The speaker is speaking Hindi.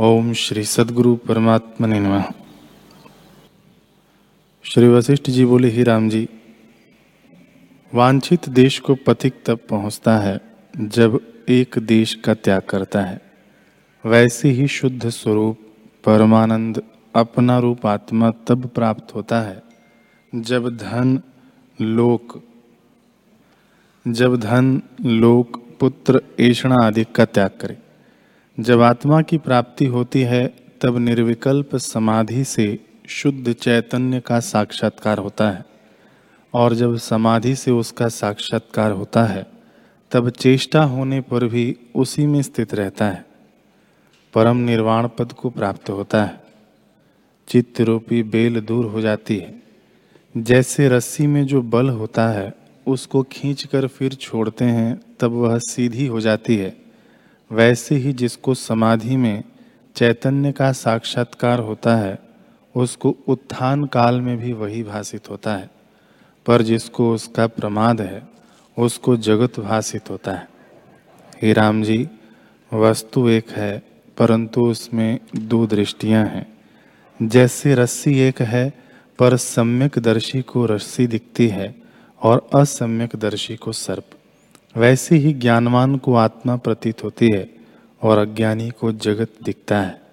ओम श्री सदगुरु परमात्मा ने नमः। श्री वशिष्ठ जी बोले, ही राम जी, वांछित देश को पथिक तब पहुँचता है, जब एक देश का त्याग करता है। वैसे ही शुद्ध स्वरूप, परमानंद, अपना रूप आत्मा तब प्राप्त होता है, जब धन, लोक, जब धन, लोक, पुत्र, ऐषणा आदि का त्याग करे। जब आत्मा की प्राप्ति होती है, तब निर्विकल्प समाधि से शुद्ध चैतन्य का साक्षात्कार होता है। और जब समाधि से उसका साक्षात्कार होता है, तब चेष्टा होने पर भी उसी में स्थित रहता है। परम निर्वाण पद को प्राप्त होता है। चित्त रूपी बेल दूर हो जाती है। जैसे रस्सी में जो बल होता है, उसको खींचकर फिर छोड़ते हैं, तब वह सीधी हो जाती है। वैसे ही जिसको समाधि में चैतन्य का साक्षात्कार होता है, उसको उत्थान काल में भी वही भाषित होता है। पर जिसको उसका प्रमाद है, उसको जगत भाषित होता है। हे राम जी, वस्तु एक है, परंतु उसमें दो दृष्टियाँ हैं। जैसे रस्सी एक है, पर सम्यक दर्शी को रस्सी दिखती है, और असम्यक दर्शी को सर्प। वैसे ही ज्ञानवान को आत्मा प्रतीत होती है और अज्ञानी को जगत दिखता है।